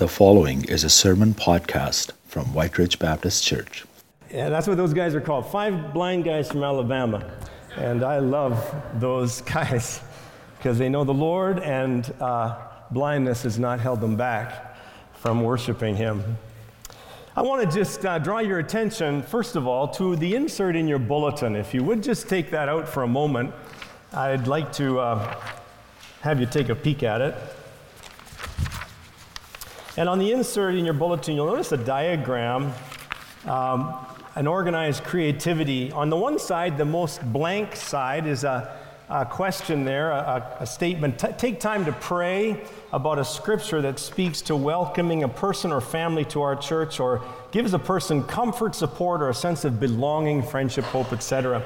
The following is a sermon podcast from White Ridge Baptist Church. Yeah, that's what those guys are called. Five blind guys from Alabama. And I love those guys because they know the Lord, and uh, blindness has not held them back from worshiping Him. I want to just uh, draw your attention, first of all, to the insert in your bulletin. If you would just take that out for a moment, I'd like to uh, have you take a peek at it. And on the insert in your bulletin, you'll notice a diagram, um, an organized creativity. On the one side, the most blank side, is a, a question there, a, a statement. T- take time to pray about a scripture that speaks to welcoming a person or family to our church or gives a person comfort, support, or a sense of belonging, friendship, hope, etc.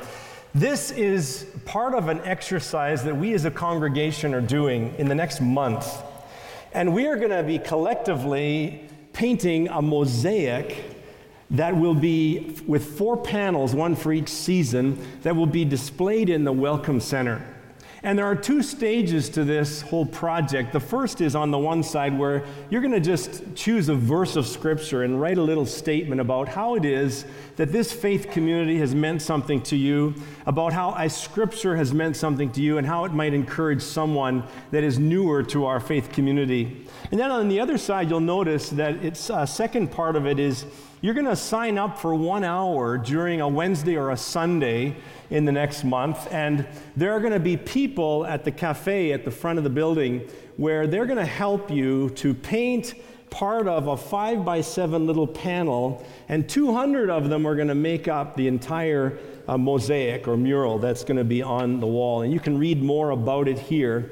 This is part of an exercise that we as a congregation are doing in the next month. And we are going to be collectively painting a mosaic that will be with four panels, one for each season, that will be displayed in the Welcome Center. And there are two stages to this whole project. The first is on the one side where you're going to just choose a verse of Scripture and write a little statement about how it is that this faith community has meant something to you, about how a Scripture has meant something to you, and how it might encourage someone that is newer to our faith community. And then on the other side, you'll notice that its uh, second part of it is you're going to sign up for one hour during a Wednesday or a Sunday in the next month. And there are going to be people at the cafe at the front of the building where they're going to help you to paint part of a five by seven little panel, and 200 of them are going to make up the entire uh, mosaic or mural that's going to be on the wall. And you can read more about it here.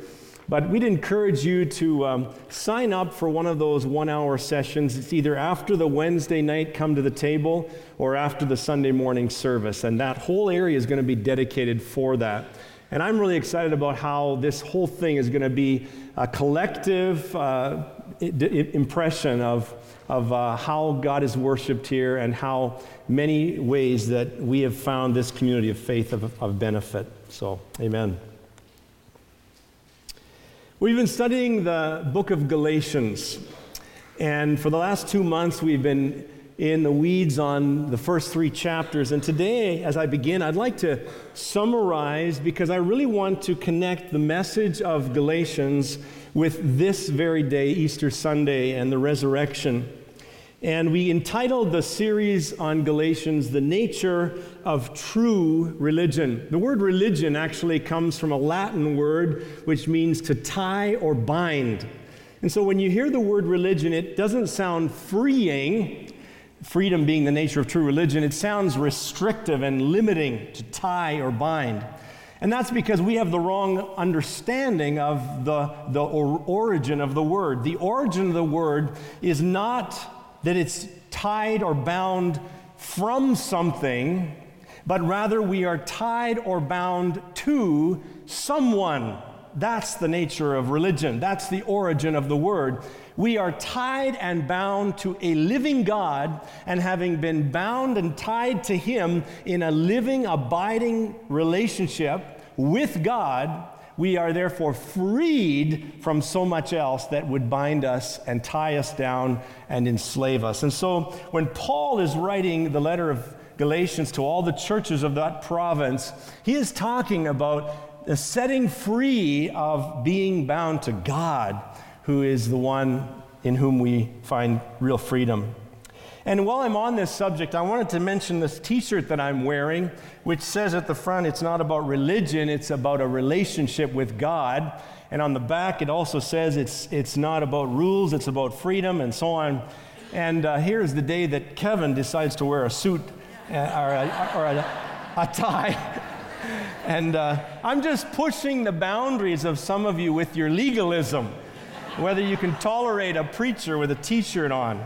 But we'd encourage you to um, sign up for one of those one hour sessions. It's either after the Wednesday night come to the table or after the Sunday morning service. And that whole area is going to be dedicated for that. And I'm really excited about how this whole thing is going to be a collective uh, impression of, of uh, how God is worshiped here and how many ways that we have found this community of faith of, of benefit. So, amen. We've been studying the book of Galatians, and for the last two months, we've been in the weeds on the first three chapters. And today, as I begin, I'd like to summarize because I really want to connect the message of Galatians with this very day, Easter Sunday, and the resurrection. And we entitled the series on Galatians, The Nature of True Religion. The word religion actually comes from a Latin word which means to tie or bind. And so when you hear the word religion, it doesn't sound freeing, freedom being the nature of true religion, it sounds restrictive and limiting to tie or bind. And that's because we have the wrong understanding of the, the or origin of the word. The origin of the word is not that it's tied or bound from something, but rather we are tied or bound to someone. That's the nature of religion. That's the origin of the word. We are tied and bound to a living God, and having been bound and tied to Him in a living, abiding relationship with God, we are therefore freed from so much else that would bind us and tie us down and enslave us. And so when Paul is writing the letter of Galatians to all the churches of that province, he is talking about the setting free of being bound to God, who is the one in whom we find real freedom. And while I'm on this subject, I wanted to mention this t shirt that I'm wearing, which says at the front, it's not about religion, it's about a relationship with God. And on the back, it also says it's, it's not about rules, it's about freedom, and so on. And uh, here's the day that Kevin decides to wear a suit uh, or, a, or a, a tie. and uh, I'm just pushing the boundaries of some of you with your legalism, whether you can tolerate a preacher with a t shirt on.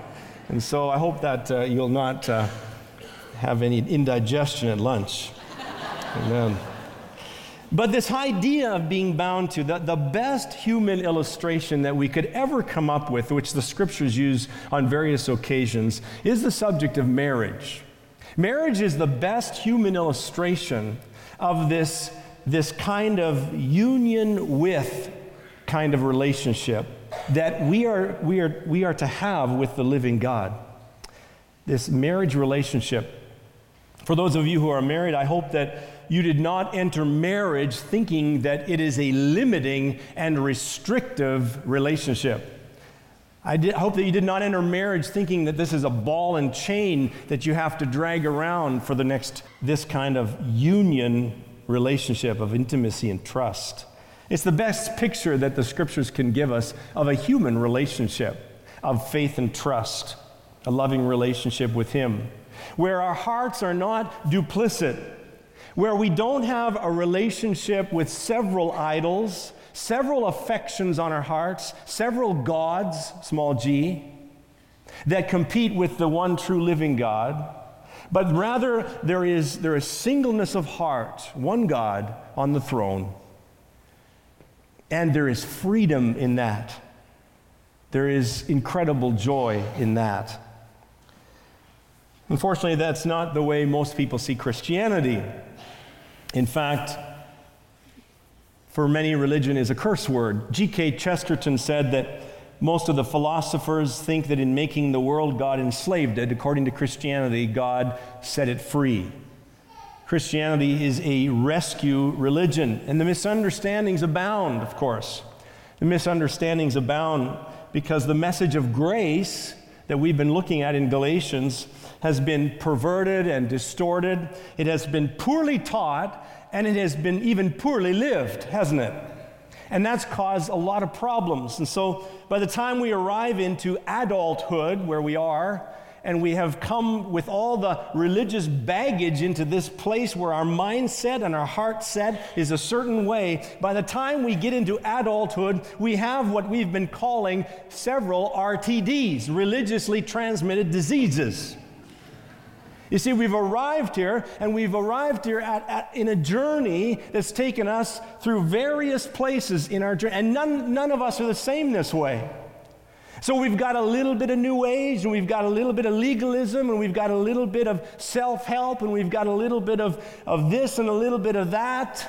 And so I hope that uh, you'll not uh, have any indigestion at lunch. Amen. But this idea of being bound to, the, the best human illustration that we could ever come up with, which the scriptures use on various occasions, is the subject of marriage. Marriage is the best human illustration of this, this kind of union with kind of relationship. That we are, we, are, we are to have with the living God. This marriage relationship. For those of you who are married, I hope that you did not enter marriage thinking that it is a limiting and restrictive relationship. I did, hope that you did not enter marriage thinking that this is a ball and chain that you have to drag around for the next, this kind of union relationship of intimacy and trust. It's the best picture that the scriptures can give us of a human relationship of faith and trust, a loving relationship with Him, where our hearts are not duplicit, where we don't have a relationship with several idols, several affections on our hearts, several gods, small g, that compete with the one true living God. But rather, there is, there is singleness of heart, one God on the throne and there is freedom in that. There is incredible joy in that. Unfortunately, that's not the way most people see Christianity. In fact, for many, religion is a curse word. G.K. Chesterton said that most of the philosophers think that in making the world, God enslaved it. According to Christianity, God set it free. Christianity is a rescue religion, and the misunderstandings abound, of course. The misunderstandings abound because the message of grace that we've been looking at in Galatians has been perverted and distorted. It has been poorly taught, and it has been even poorly lived, hasn't it? And that's caused a lot of problems. And so by the time we arrive into adulthood, where we are, and we have come with all the religious baggage into this place where our mindset and our heart set is a certain way. By the time we get into adulthood, we have what we've been calling several RTDs, religiously transmitted diseases. You see, we've arrived here, and we've arrived here at, at, in a journey that's taken us through various places in our journey, and none, none of us are the same this way. So we've got a little bit of New Age, and we've got a little bit of legalism, and we've got a little bit of self help, and we've got a little bit of, of this and a little bit of that.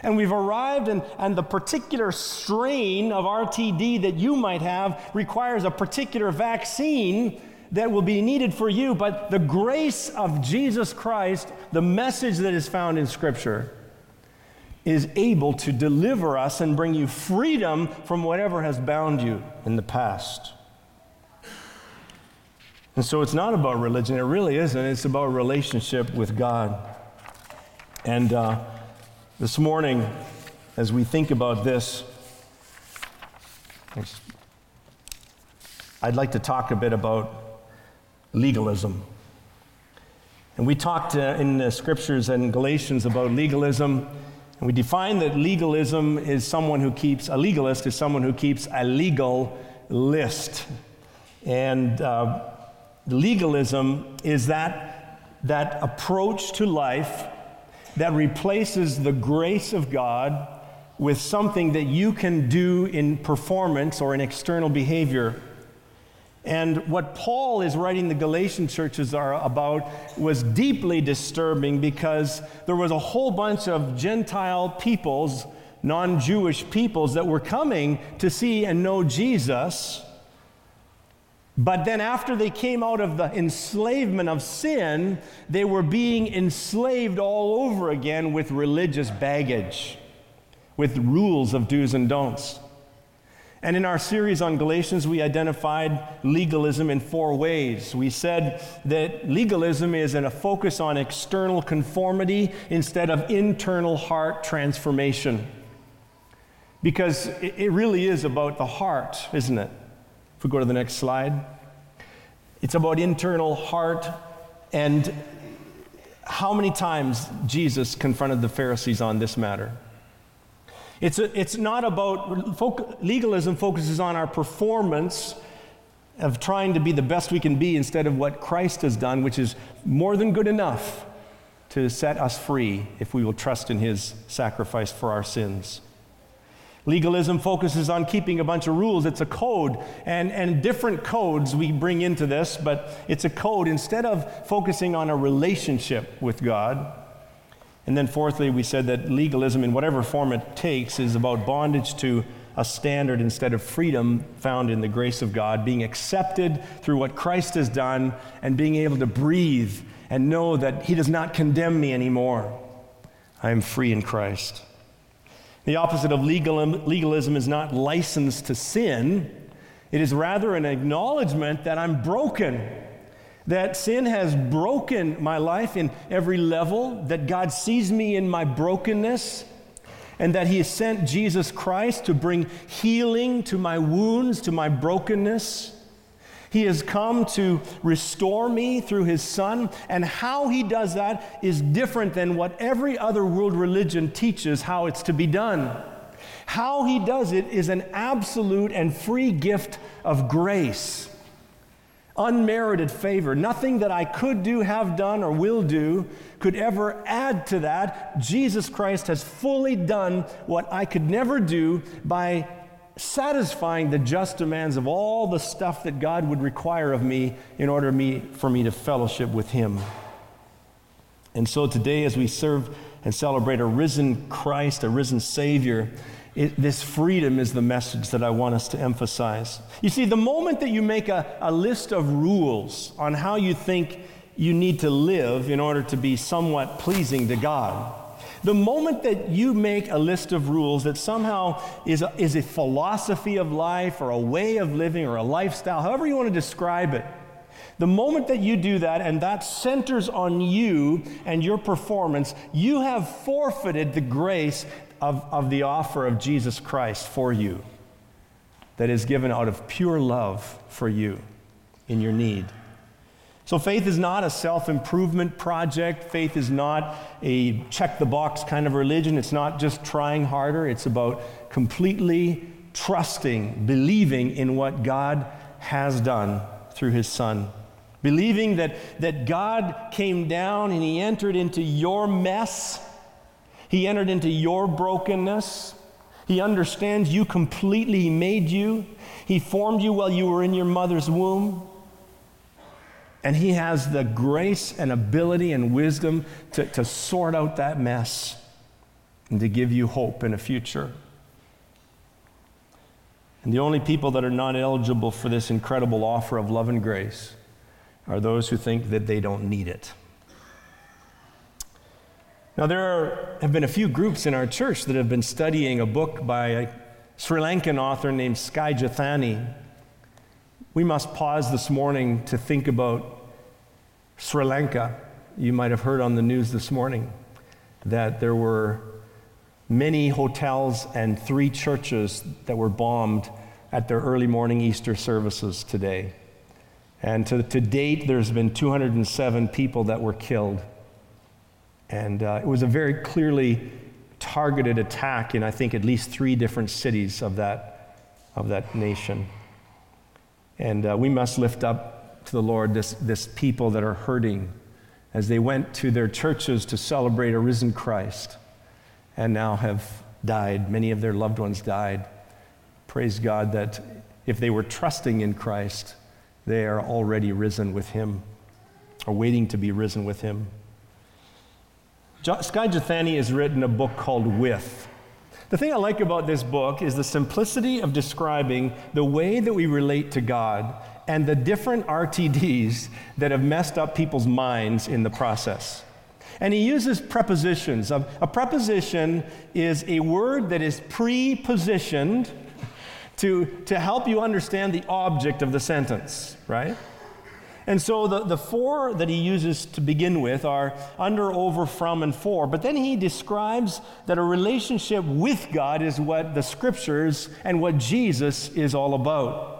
And we've arrived, and, and the particular strain of RTD that you might have requires a particular vaccine that will be needed for you. But the grace of Jesus Christ, the message that is found in Scripture, is able to deliver us and bring you freedom from whatever has bound you in the past. And so it's not about religion, it really isn't. It's about relationship with God. And uh, this morning, as we think about this, I'd like to talk a bit about legalism. And we talked uh, in the scriptures and Galatians about legalism we define that legalism is someone who keeps, a legalist is someone who keeps a legal list. And uh, legalism is that, that approach to life that replaces the grace of God with something that you can do in performance or in external behavior. And what Paul is writing the Galatian churches are about was deeply disturbing because there was a whole bunch of Gentile peoples, non Jewish peoples, that were coming to see and know Jesus. But then, after they came out of the enslavement of sin, they were being enslaved all over again with religious baggage, with rules of do's and don'ts. And in our series on Galatians, we identified legalism in four ways. We said that legalism is in a focus on external conformity instead of internal heart transformation. Because it really is about the heart, isn't it? If we go to the next slide, it's about internal heart and how many times Jesus confronted the Pharisees on this matter. It's, a, it's not about, legalism focuses on our performance of trying to be the best we can be instead of what Christ has done, which is more than good enough to set us free if we will trust in his sacrifice for our sins. Legalism focuses on keeping a bunch of rules. It's a code, and, and different codes we bring into this, but it's a code instead of focusing on a relationship with God. And then, fourthly, we said that legalism, in whatever form it takes, is about bondage to a standard instead of freedom found in the grace of God, being accepted through what Christ has done, and being able to breathe and know that He does not condemn me anymore. I am free in Christ. The opposite of legalism is not license to sin, it is rather an acknowledgement that I'm broken, that sin has broken my life in every level, that God sees me in my brokenness, and that He has sent Jesus Christ to bring healing to my wounds, to my brokenness. He has come to restore me through His Son, and how He does that is different than what every other world religion teaches how it's to be done. How He does it is an absolute and free gift of grace unmerited favor. Nothing that I could do, have done, or will do could ever add to that. Jesus Christ has fully done what I could never do by satisfying the just demands of all the stuff that God would require of me in order me, for me to fellowship with Him. And so today, as we serve and celebrate a risen Christ, a risen Savior, it, this freedom is the message that I want us to emphasize. You see, the moment that you make a, a list of rules on how you think you need to live in order to be somewhat pleasing to God, the moment that you make a list of rules that somehow is a, is a philosophy of life or a way of living or a lifestyle, however you want to describe it, the moment that you do that and that centers on you and your performance, you have forfeited the grace of, of the offer of Jesus Christ for you that is given out of pure love for you in your need. So, faith is not a self improvement project. Faith is not a check the box kind of religion. It's not just trying harder. It's about completely trusting, believing in what God has done through His Son. Believing that, that God came down and He entered into your mess he entered into your brokenness. He understands you completely. He made you. He formed you while you were in your mother's womb. And He has the grace and ability and wisdom to, to sort out that mess and to give you hope in a future. And the only people that are not eligible for this incredible offer of love and grace are those who think that they don't need it. Now, there are, have been a few groups in our church that have been studying a book by a Sri Lankan author named Skye Jethani. We must pause this morning to think about Sri Lanka. You might have heard on the news this morning that there were many hotels and three churches that were bombed at their early morning Easter services today. And to, to date, there's been 207 people that were killed. And uh, it was a very clearly targeted attack in, I think, at least three different cities of that, of that nation. And uh, we must lift up to the Lord this, this people that are hurting as they went to their churches to celebrate a risen Christ and now have died. Many of their loved ones died. Praise God that if they were trusting in Christ, they are already risen with Him or waiting to be risen with Him. Skye Jethani has written a book called With. The thing I like about this book is the simplicity of describing the way that we relate to God and the different RTDs that have messed up people's minds in the process. And he uses prepositions. A, a preposition is a word that is prepositioned to, to help you understand the object of the sentence, right? And so the, the four that he uses to begin with are under, over, from, and for. But then he describes that a relationship with God is what the scriptures and what Jesus is all about.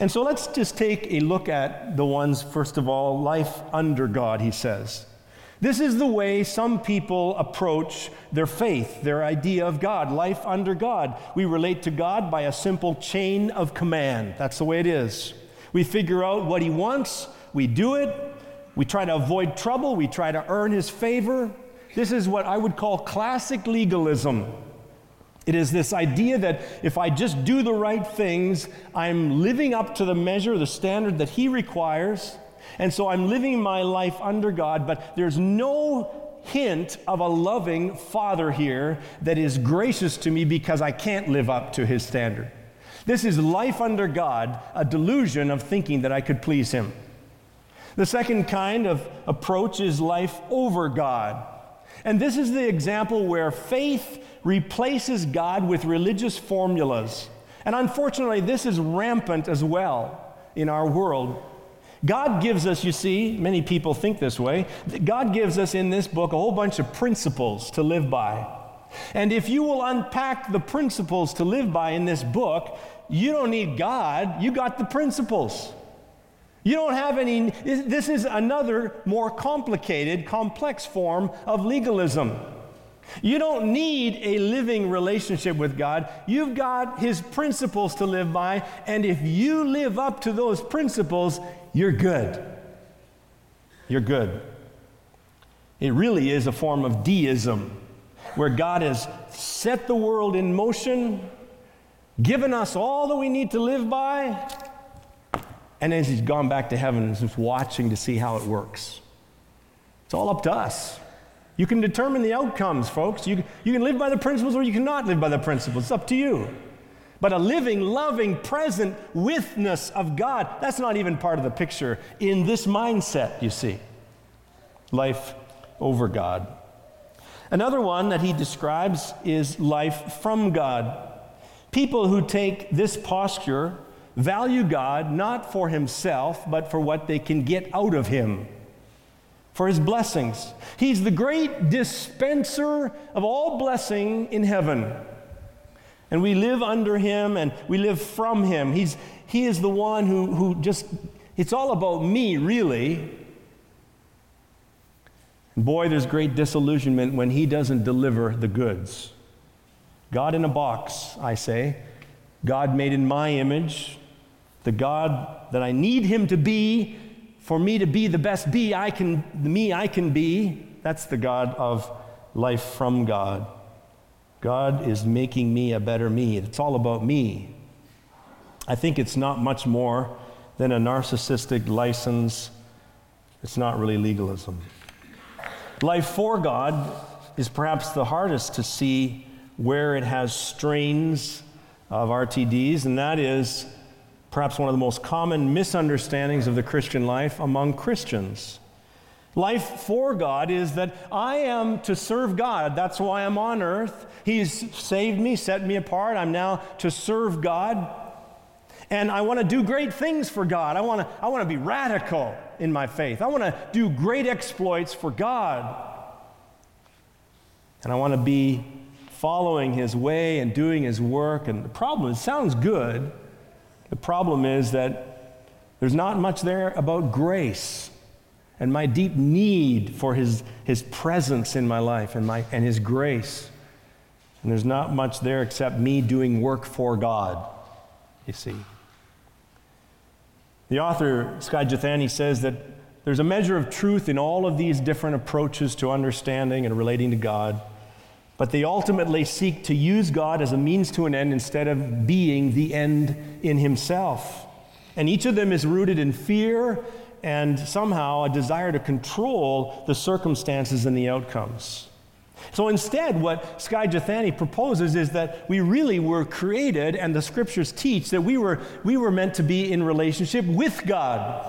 And so let's just take a look at the ones, first of all, life under God, he says. This is the way some people approach their faith, their idea of God, life under God. We relate to God by a simple chain of command. That's the way it is. We figure out what he wants, we do it, we try to avoid trouble, we try to earn his favor. This is what I would call classic legalism. It is this idea that if I just do the right things, I'm living up to the measure, the standard that He requires. And so I'm living my life under God, but there's no hint of a loving father here that is gracious to me because I can't live up to his standard. This is life under God, a delusion of thinking that I could please him. The second kind of approach is life over God. And this is the example where faith replaces God with religious formulas. And unfortunately, this is rampant as well in our world. God gives us, you see, many people think this way, God gives us in this book a whole bunch of principles to live by. And if you will unpack the principles to live by in this book, you don't need God, you got the principles. You don't have any, this is another more complicated, complex form of legalism. You don't need a living relationship with God. You've got His principles to live by, and if you live up to those principles, you're good. You're good. It really is a form of deism where God has set the world in motion, given us all that we need to live by, and as He's gone back to heaven is just watching to see how it works. It's all up to us. You can determine the outcomes, folks. You, you can live by the principles or you cannot live by the principles. It's up to you. But a living, loving, present witness of God, that's not even part of the picture in this mindset, you see. Life over God. Another one that he describes is life from God. People who take this posture value God not for himself, but for what they can get out of him for his blessings. He's the great dispenser of all blessing in heaven. And we live under him and we live from him. He's, he is the one who, who just, it's all about me, really. boy, there's great disillusionment when he doesn't deliver the goods. God in a box, I say. God made in my image. The God that I need him to be for me to be the best be I can, me I can be, that's the God of life from God. God is making me a better me. It's all about me. I think it's not much more than a narcissistic license. It's not really legalism. Life for God is perhaps the hardest to see where it has strains of RTDs, and that is perhaps one of the most common misunderstandings of the Christian life among Christians. Life for God is that I am to serve God. That's why I'm on earth. He's saved me, set me apart. I'm now to serve God. And I want to do great things for God. I want to, I want to be radical in my faith. I want to do great exploits for God. And I want to be following His way and doing His work. And the problem, it sounds good, the problem is that there's not much there about grace and my deep need for his, his presence in my life and, my, and his grace. And there's not much there except me doing work for God, you see. The author, Skye Jethani, says that there's a measure of truth in all of these different approaches to understanding and relating to God, but they ultimately seek to use God as a means to an end instead of being the end in himself. And each of them is rooted in fear and somehow a desire to control the circumstances and the outcomes. So instead, what Skye Jethani proposes is that we really were created, and the scriptures teach that we were, we were meant to be in relationship with God,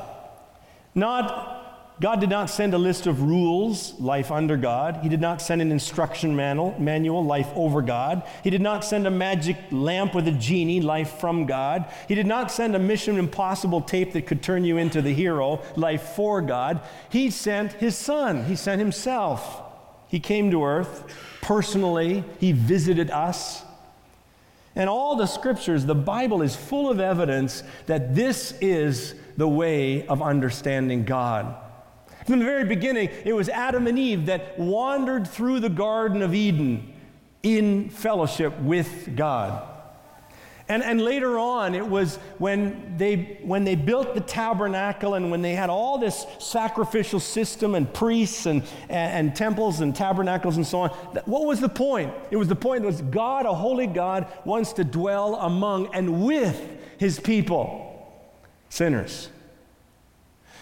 not God did not send a list of rules, life under God. He did not send an instruction manual, life over God. He did not send a magic lamp with a genie, life from God. He did not send a Mission Impossible tape that could turn you into the hero, life for God. He sent His Son, He sent Himself. He came to earth personally, He visited us. And all the scriptures, the Bible is full of evidence that this is the way of understanding God. From the very beginning, it was Adam and Eve that wandered through the Garden of Eden in fellowship with God. And, and later on, it was when they, when they built the tabernacle and when they had all this sacrificial system and priests and, and, and temples and tabernacles and so on. What was the point? It was the point that God, a holy God, wants to dwell among and with his people, sinners.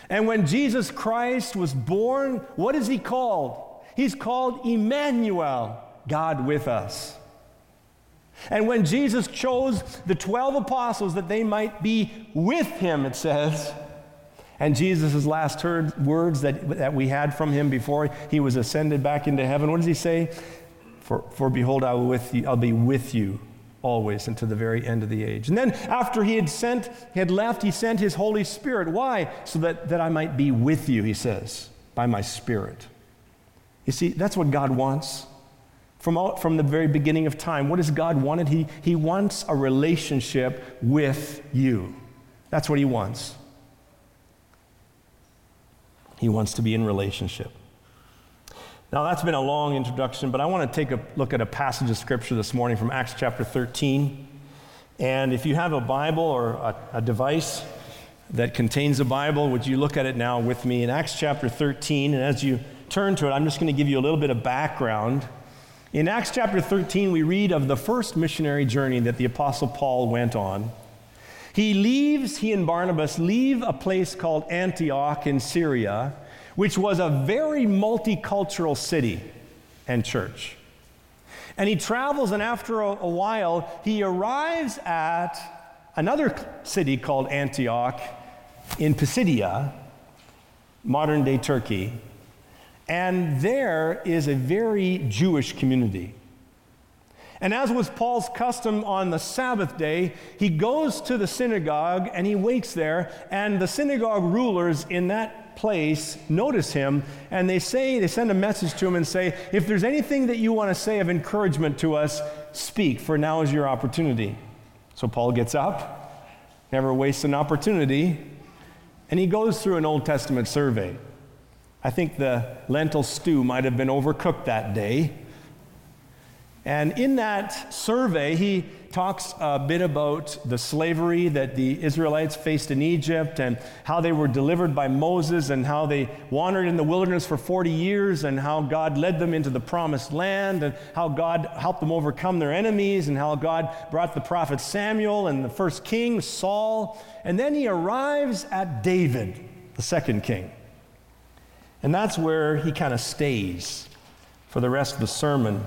And when Jesus Christ was born, what is he called? He's called Emmanuel, God with us. And when Jesus chose the 12 apostles that they might be with him, it says, and Jesus' last heard words that, that we had from him before he was ascended back into heaven, what does he say? For, for behold, I will with you, I'll be with you always until the very end of the age. And then after he had sent, he had left, he sent his Holy Spirit. Why? So that, that I might be with you, he says, by my Spirit. You see, that's what God wants. From, all, from the very beginning of time, what has God wanted? He, he wants a relationship with you. That's what he wants. He wants to be in relationship. Now, that's been a long introduction, but I want to take a look at a passage of Scripture this morning from Acts chapter 13. And if you have a Bible or a, a device that contains a Bible, would you look at it now with me in Acts chapter 13? And as you turn to it, I'm just going to give you a little bit of background. In Acts chapter 13, we read of the first missionary journey that the Apostle Paul went on. He leaves, he and Barnabas leave a place called Antioch in Syria which was a very multicultural city and church. And he travels, and after a, a while, he arrives at another city called Antioch in Pisidia, modern day Turkey. And there is a very Jewish community. And as was Paul's custom on the Sabbath day, he goes to the synagogue and he waits there, and the synagogue rulers in that place notice him and they say, they send a message to him and say, if there's anything that you want to say of encouragement to us, speak, for now is your opportunity. So Paul gets up, never wastes an opportunity, and he goes through an Old Testament survey. I think the lentil stew might have been overcooked that day. And in that survey, he talks a bit about the slavery that the Israelites faced in Egypt and how they were delivered by Moses and how they wandered in the wilderness for 40 years and how God led them into the promised land and how God helped them overcome their enemies and how God brought the prophet Samuel and the first king, Saul. And then he arrives at David, the second king. And that's where he kind of stays for the rest of the sermon.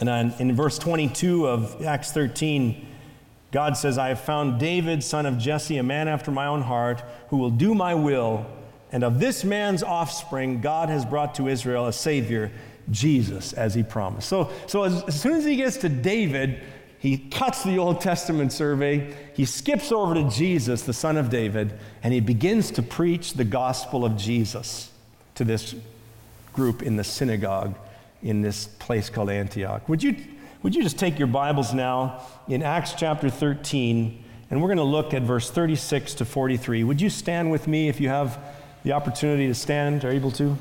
And in verse 22 of Acts 13, God says, I have found David, son of Jesse, a man after my own heart, who will do my will. And of this man's offspring, God has brought to Israel a Savior, Jesus, as he promised. So, so as, as soon as he gets to David, he cuts the Old Testament survey, he skips over to Jesus, the son of David, and he begins to preach the gospel of Jesus to this group in the synagogue in this place called Antioch. Would you, would you just take your Bibles now in Acts chapter 13, and we're going to look at verse 36 to 43. Would you stand with me if you have the opportunity to stand, are able to?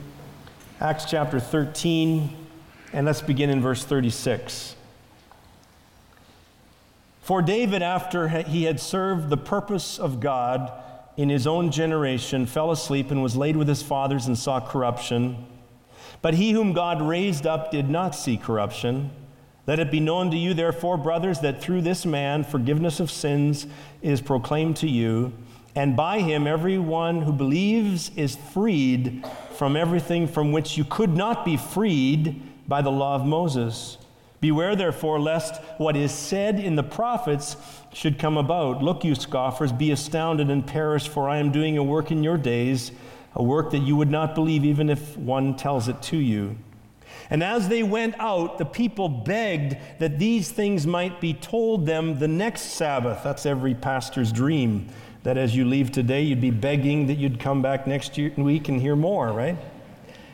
Acts chapter 13, and let's begin in verse 36. For David, after he had served the purpose of God in his own generation, fell asleep and was laid with his fathers and saw corruption. But he whom God raised up did not see corruption. Let it be known to you, therefore, brothers, that through this man forgiveness of sins is proclaimed to you, and by him everyone who believes is freed from everything from which you could not be freed by the law of Moses. Beware, therefore, lest what is said in the prophets should come about. Look, you scoffers, be astounded and perish, for I am doing a work in your days a work that you would not believe even if one tells it to you. And as they went out, the people begged that these things might be told them the next Sabbath. That's every pastor's dream. That as you leave today, you'd be begging that you'd come back next year, week and hear more, right?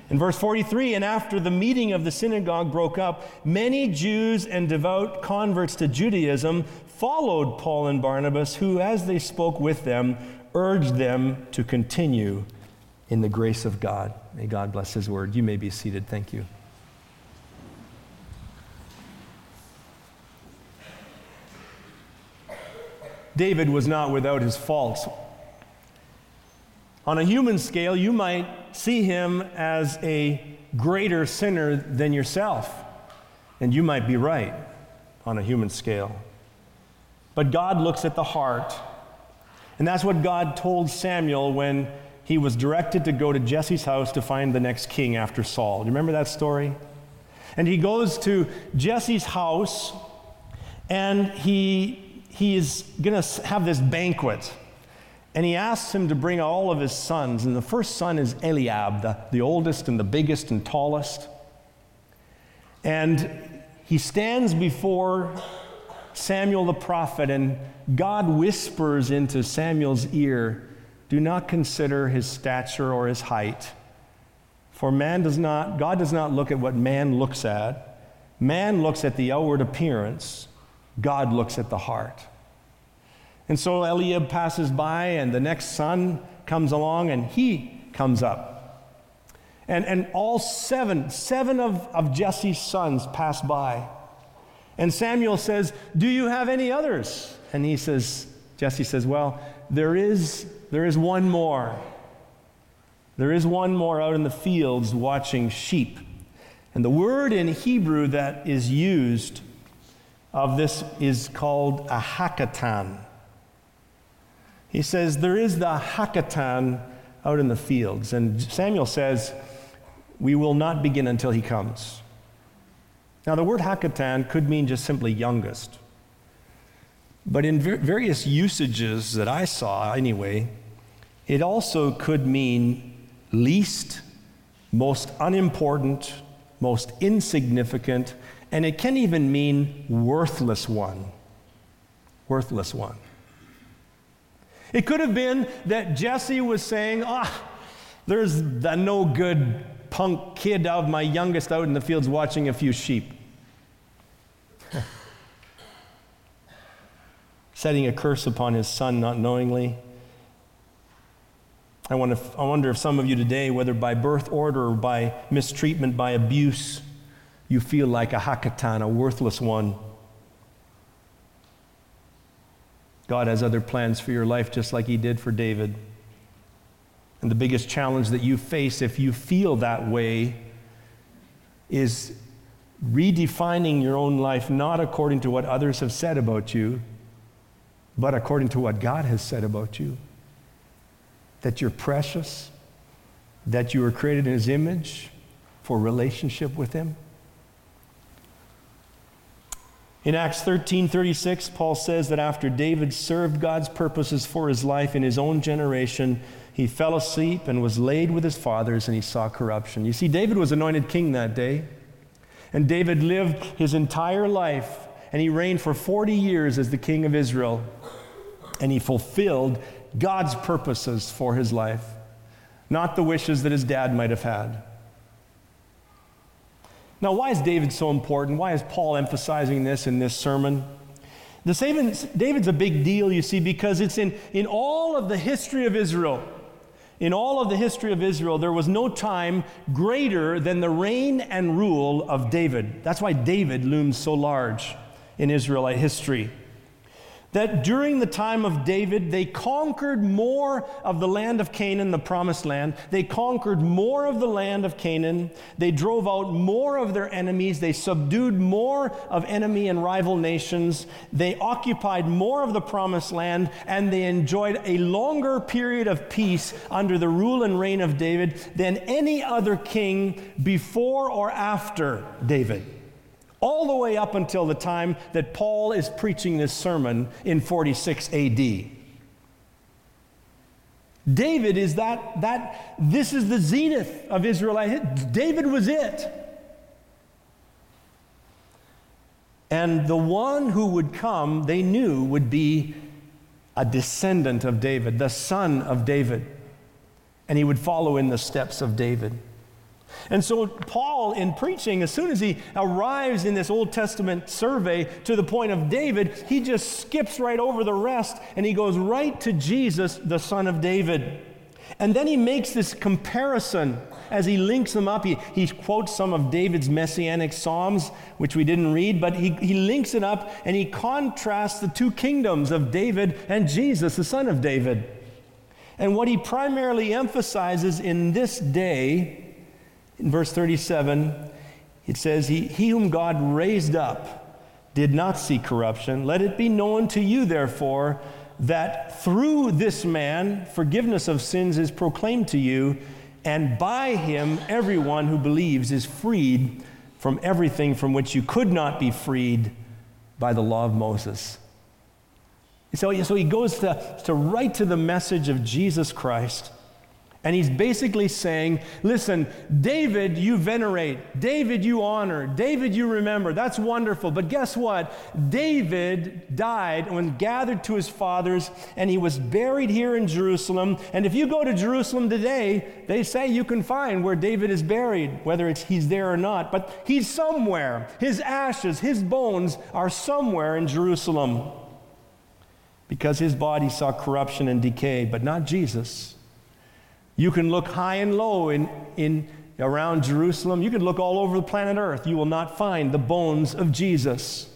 In verse 43, and after the meeting of the synagogue broke up, many Jews and devout converts to Judaism followed Paul and Barnabas, who, as they spoke with them, urged them to continue in the grace of God. May God bless His word. You may be seated. Thank you. David was not without his faults. On a human scale, you might see him as a greater sinner than yourself. And you might be right on a human scale. But God looks at the heart. And that's what God told Samuel when he was directed to go to Jesse's house to find the next king after Saul. Do you remember that story? And he goes to Jesse's house and he, he is going to have this banquet. And he asks him to bring all of his sons. And the first son is Eliab, the, the oldest and the biggest and tallest. And he stands before Samuel the prophet, and God whispers into Samuel's ear, Do not consider his stature or his height. For man does not, God does not look at what man looks at. Man looks at the outward appearance, God looks at the heart. And so Eliab passes by, and the next son comes along, and he comes up. And, and all seven, seven of, of Jesse's sons pass by. And Samuel says, Do you have any others? And he says, Jesse says, Well, there is, there is one more. There is one more out in the fields watching sheep. And the word in Hebrew that is used of this is called a hakatan. He says, There is the hakatan out in the fields. And Samuel says, We will not begin until he comes. Now, the word hakatan could mean just simply youngest. But in various usages that I saw, anyway, it also could mean least, most unimportant, most insignificant, and it can even mean worthless one. Worthless one. It could have been that Jesse was saying, ah, there's the no good punk kid of my youngest out in the fields watching a few sheep. Setting a curse upon his son not knowingly. I, wonder if, I wonder if some of you today, whether by birth order or by mistreatment, by abuse, you feel like a hakatan, a worthless one. God has other plans for your life, just like He did for David. And the biggest challenge that you face if you feel that way is redefining your own life not according to what others have said about you, but according to what God has said about you. That you're precious, that you were created in His image for relationship with Him. In Acts 13 36, Paul says that after David served God's purposes for his life in his own generation, he fell asleep and was laid with his fathers, and he saw corruption. You see, David was anointed king that day. And David lived his entire life, and he reigned for 40 years as the king of Israel. And he fulfilled God's purposes for his life, not the wishes that his dad might have had. Now, why is David so important? Why is Paul emphasizing this in this sermon? The David's a big deal, you see, because it's in, in all of the history of Israel. In all of the history of Israel, there was no time greater than the reign and rule of David. That's why David looms so large in Israelite history that during the time of David, they conquered more of the land of Canaan, the promised land. They conquered more of the land of Canaan. They drove out more of their enemies. They subdued more of enemy and rival nations. They occupied more of the promised land, and they enjoyed a longer period of peace under the rule and reign of David than any other king before or after David all the way up until the time that Paul is preaching this sermon in 46 AD. David is that, that this is the zenith of Israelite. David was it. And the one who would come, they knew, would be a descendant of David, the son of David. And he would follow in the steps of David. And so, Paul, in preaching, as soon as he arrives in this Old Testament survey to the point of David, he just skips right over the rest and he goes right to Jesus, the son of David. And then he makes this comparison as he links them up. He, he quotes some of David's messianic psalms, which we didn't read, but he, he links it up and he contrasts the two kingdoms of David and Jesus, the son of David. And what he primarily emphasizes in this day in verse 37, it says, he, he whom God raised up did not see corruption. Let it be known to you, therefore, that through this man forgiveness of sins is proclaimed to you, and by him everyone who believes is freed from everything from which you could not be freed by the law of Moses. So, so he goes to, to right to the message of Jesus Christ and he's basically saying, listen, David you venerate, David you honor, David you remember. That's wonderful. But guess what? David died when gathered to his fathers, and he was buried here in Jerusalem. And if you go to Jerusalem today, they say you can find where David is buried, whether it's he's there or not. But he's somewhere. His ashes, his bones are somewhere in Jerusalem. Because his body saw corruption and decay, but not Jesus. You can look high and low in, in around Jerusalem. You can look all over the planet Earth. You will not find the bones of Jesus.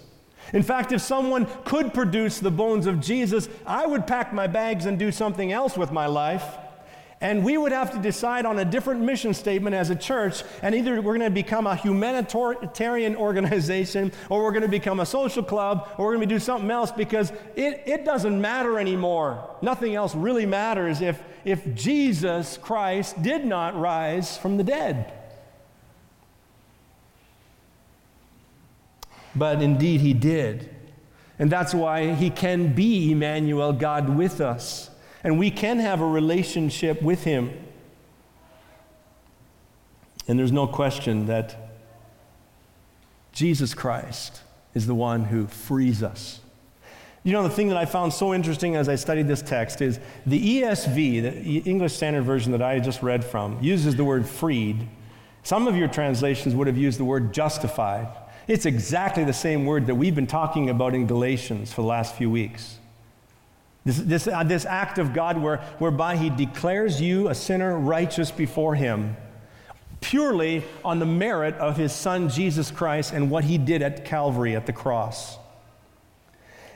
In fact, if someone could produce the bones of Jesus, I would pack my bags and do something else with my life. And we would have to decide on a different mission statement as a church, and either we're going to become a humanitarian organization, or we're going to become a social club, or we're going to do something else because it, it doesn't matter anymore. Nothing else really matters if, if Jesus Christ did not rise from the dead. But indeed, he did. And that's why he can be Emmanuel, God with us and we can have a relationship with Him. And there's no question that Jesus Christ is the one who frees us. You know, the thing that I found so interesting as I studied this text is the ESV, the English Standard Version that I just read from, uses the word freed. Some of your translations would have used the word justified. It's exactly the same word that we've been talking about in Galatians for the last few weeks. This, this, uh, this act of God where, whereby He declares you a sinner righteous before Him purely on the merit of His Son Jesus Christ and what He did at Calvary at the cross.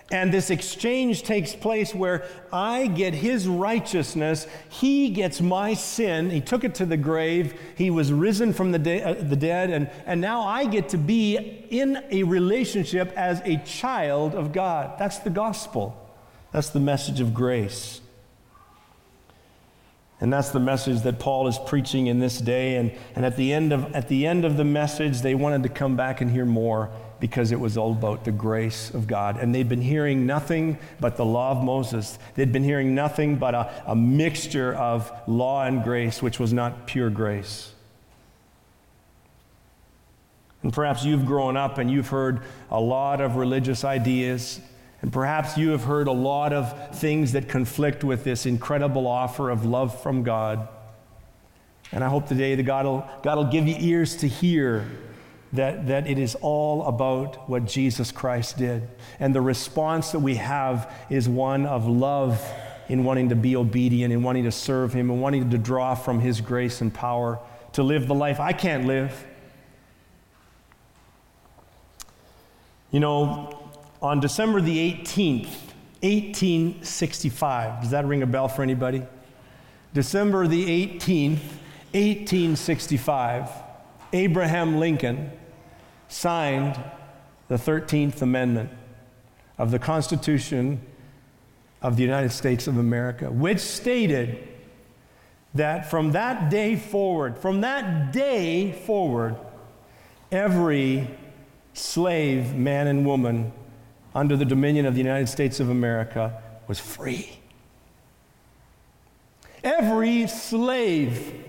And this exchange takes place where I get his righteousness, he gets my sin. He took it to the grave, he was risen from the, de- uh, the dead, and, and now I get to be in a relationship as a child of God. That's the gospel. That's the message of grace. And that's the message that Paul is preaching in this day. And, and at, the end of, at the end of the message, they wanted to come back and hear more because it was all about the grace of God. And they'd been hearing nothing but the law of Moses. They'd been hearing nothing but a, a mixture of law and grace, which was not pure grace. And perhaps you've grown up and you've heard a lot of religious ideas and perhaps you have heard a lot of things that conflict with this incredible offer of love from God. And I hope today that God will, God will give you ears to hear that, that it is all about what Jesus Christ did. And the response that we have is one of love in wanting to be obedient, in wanting to serve Him, and wanting to draw from His grace and power to live the life I can't live. You know, on December the 18th, 1865. Does that ring a bell for anybody? December the 18th, 1865, Abraham Lincoln signed the 13th Amendment of the Constitution of the United States of America, which stated that from that day forward, from that day forward, every slave, man and woman, under the dominion of the United States of America was free. Every slave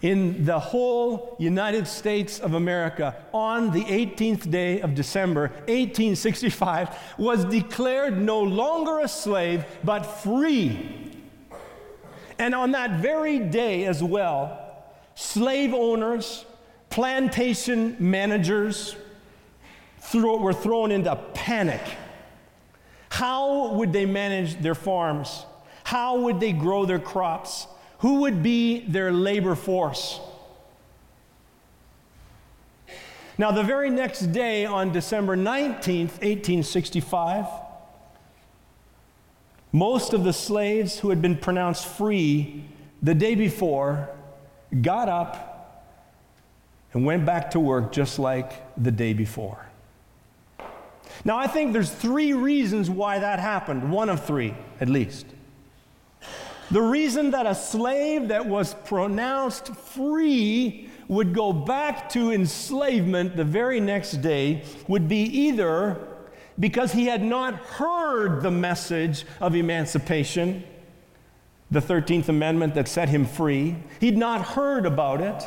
in the whole United States of America on the 18th day of December 1865 was declared no longer a slave but free. And on that very day as well, slave owners, plantation managers, throw, were thrown into panic. How would they manage their farms? How would they grow their crops? Who would be their labor force? Now, the very next day, on December 19th, 1865, most of the slaves who had been pronounced free the day before got up and went back to work just like the day before. Now, I think there's three reasons why that happened, one of three at least. The reason that a slave that was pronounced free would go back to enslavement the very next day would be either because he had not heard the message of emancipation, the 13th Amendment that set him free, he'd not heard about it.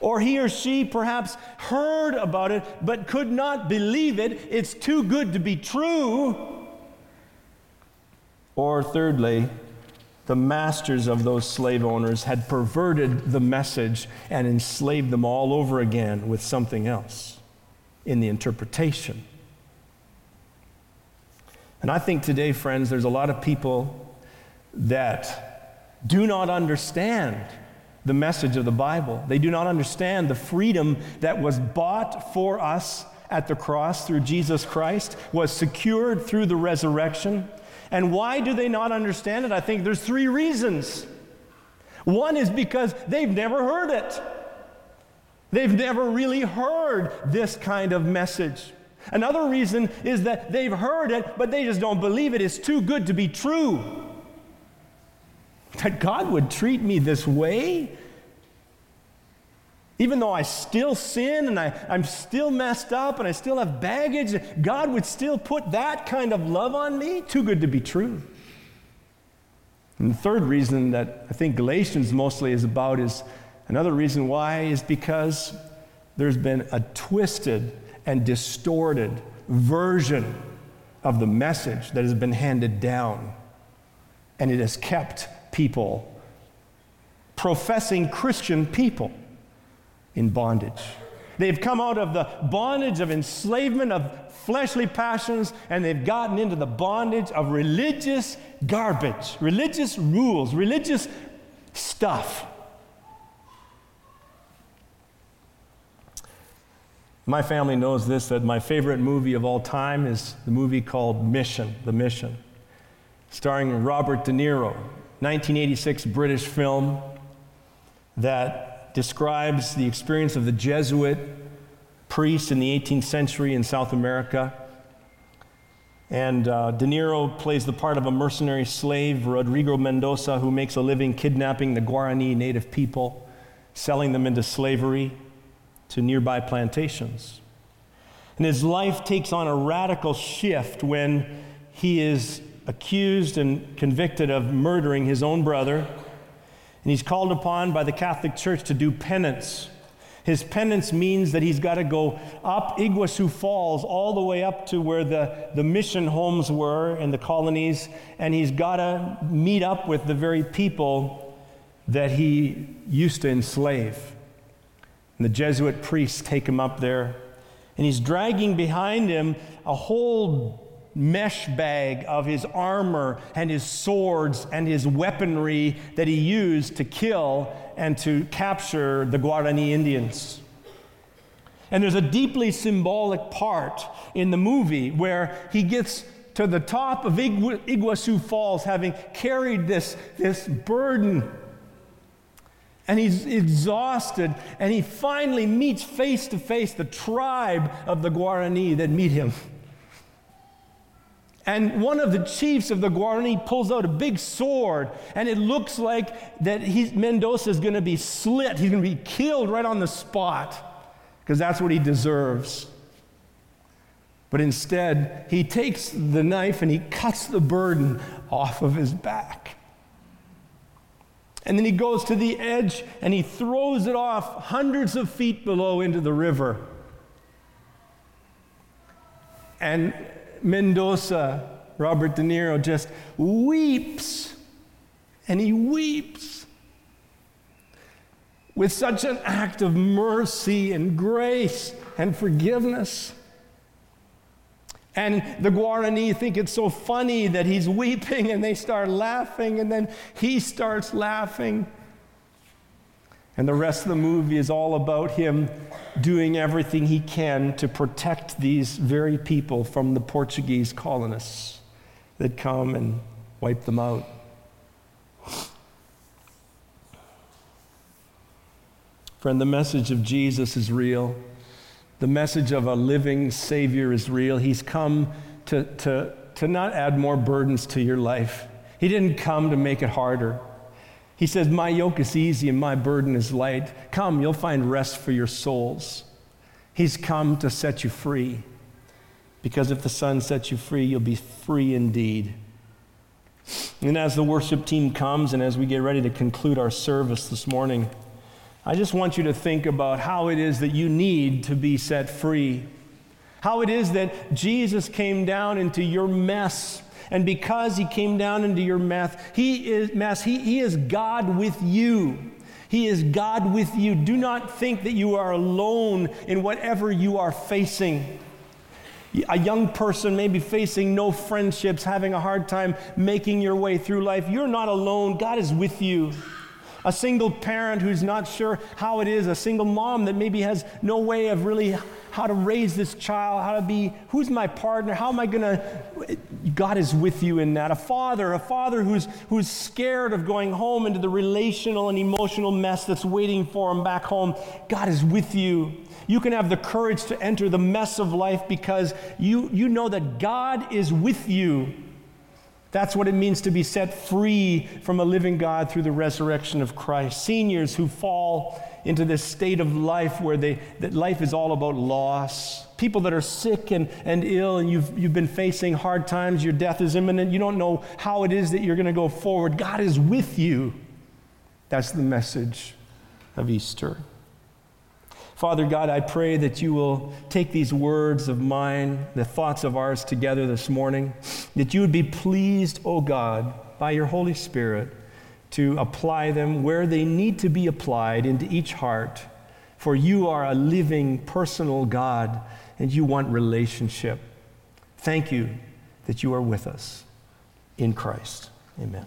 Or he or she perhaps heard about it but could not believe it. It's too good to be true. Or thirdly, the masters of those slave owners had perverted the message and enslaved them all over again with something else in the interpretation. And I think today, friends, there's a lot of people that do not understand the message of the Bible. They do not understand the freedom that was bought for us at the cross through Jesus Christ, was secured through the resurrection and why do they not understand it? I think there's three reasons. One is because they've never heard it. They've never really heard this kind of message. Another reason is that they've heard it, but they just don't believe it. It's too good to be true. That God would treat me this way? Even though I still sin and I, I'm still messed up and I still have baggage, God would still put that kind of love on me? Too good to be true. And the third reason that I think Galatians mostly is about is another reason why is because there's been a twisted and distorted version of the message that has been handed down. And it has kept people, professing Christian people, in bondage. They've come out of the bondage of enslavement of fleshly passions and they've gotten into the bondage of religious garbage, religious rules, religious stuff. My family knows this that my favorite movie of all time is the movie called Mission, The Mission, starring Robert De Niro, 1986 British film that describes the experience of the Jesuit priest in the 18th century in South America. And uh, De Niro plays the part of a mercenary slave, Rodrigo Mendoza, who makes a living kidnapping the Guarani native people, selling them into slavery to nearby plantations. And his life takes on a radical shift when he is accused and convicted of murdering his own brother and he's called upon by the Catholic Church to do penance. His penance means that he's got to go up Iguazu Falls all the way up to where the, the mission homes were in the colonies, and he's got to meet up with the very people that he used to enslave. And the Jesuit priests take him up there, and he's dragging behind him a whole mesh bag of his armor and his swords and his weaponry that he used to kill and to capture the Guarani Indians. And there's a deeply symbolic part in the movie where he gets to the top of Iguazu Falls having carried this, this burden. And he's exhausted, and he finally meets face to face the tribe of the Guarani that meet him. And one of the chiefs of the Guarani pulls out a big sword, and it looks like that he's, Mendoza is going to be slit. He's going to be killed right on the spot because that's what he deserves. But instead, he takes the knife and he cuts the burden off of his back. And then he goes to the edge and he throws it off hundreds of feet below into the river. And Mendoza, Robert De Niro, just weeps and he weeps with such an act of mercy and grace and forgiveness. And the Guarani think it's so funny that he's weeping and they start laughing, and then he starts laughing. And the rest of the movie is all about him doing everything he can to protect these very people from the Portuguese colonists that come and wipe them out. Friend, the message of Jesus is real. The message of a living Savior is real. He's come to, to, to not add more burdens to your life, He didn't come to make it harder. He says, My yoke is easy and my burden is light. Come, you'll find rest for your souls. He's come to set you free. Because if the Son sets you free, you'll be free indeed. And as the worship team comes and as we get ready to conclude our service this morning, I just want you to think about how it is that you need to be set free. How it is that Jesus came down into your mess. And because he came down into your mess, he is, mess, he, he is God with you. He is God with you. Do not think that you are alone in whatever you are facing. A young person may be facing no friendships, having a hard time making your way through life. You're not alone. God is with you a single parent who's not sure how it is, a single mom that maybe has no way of really how to raise this child, how to be, who's my partner, how am I going to, God is with you in that. A father, a father who's, who's scared of going home into the relational and emotional mess that's waiting for him back home, God is with you. You can have the courage to enter the mess of life because you, you know that God is with you. That's what it means to be set free from a living God through the resurrection of Christ. Seniors who fall into this state of life where they, that life is all about loss. People that are sick and, and ill and you've, you've been facing hard times, your death is imminent, you don't know how it is that you're going to go forward. God is with you. That's the message of Easter. Father God, I pray that you will take these words of mine, the thoughts of ours together this morning, that you would be pleased, O oh God, by your Holy Spirit to apply them where they need to be applied into each heart. For you are a living, personal God, and you want relationship. Thank you that you are with us in Christ. Amen.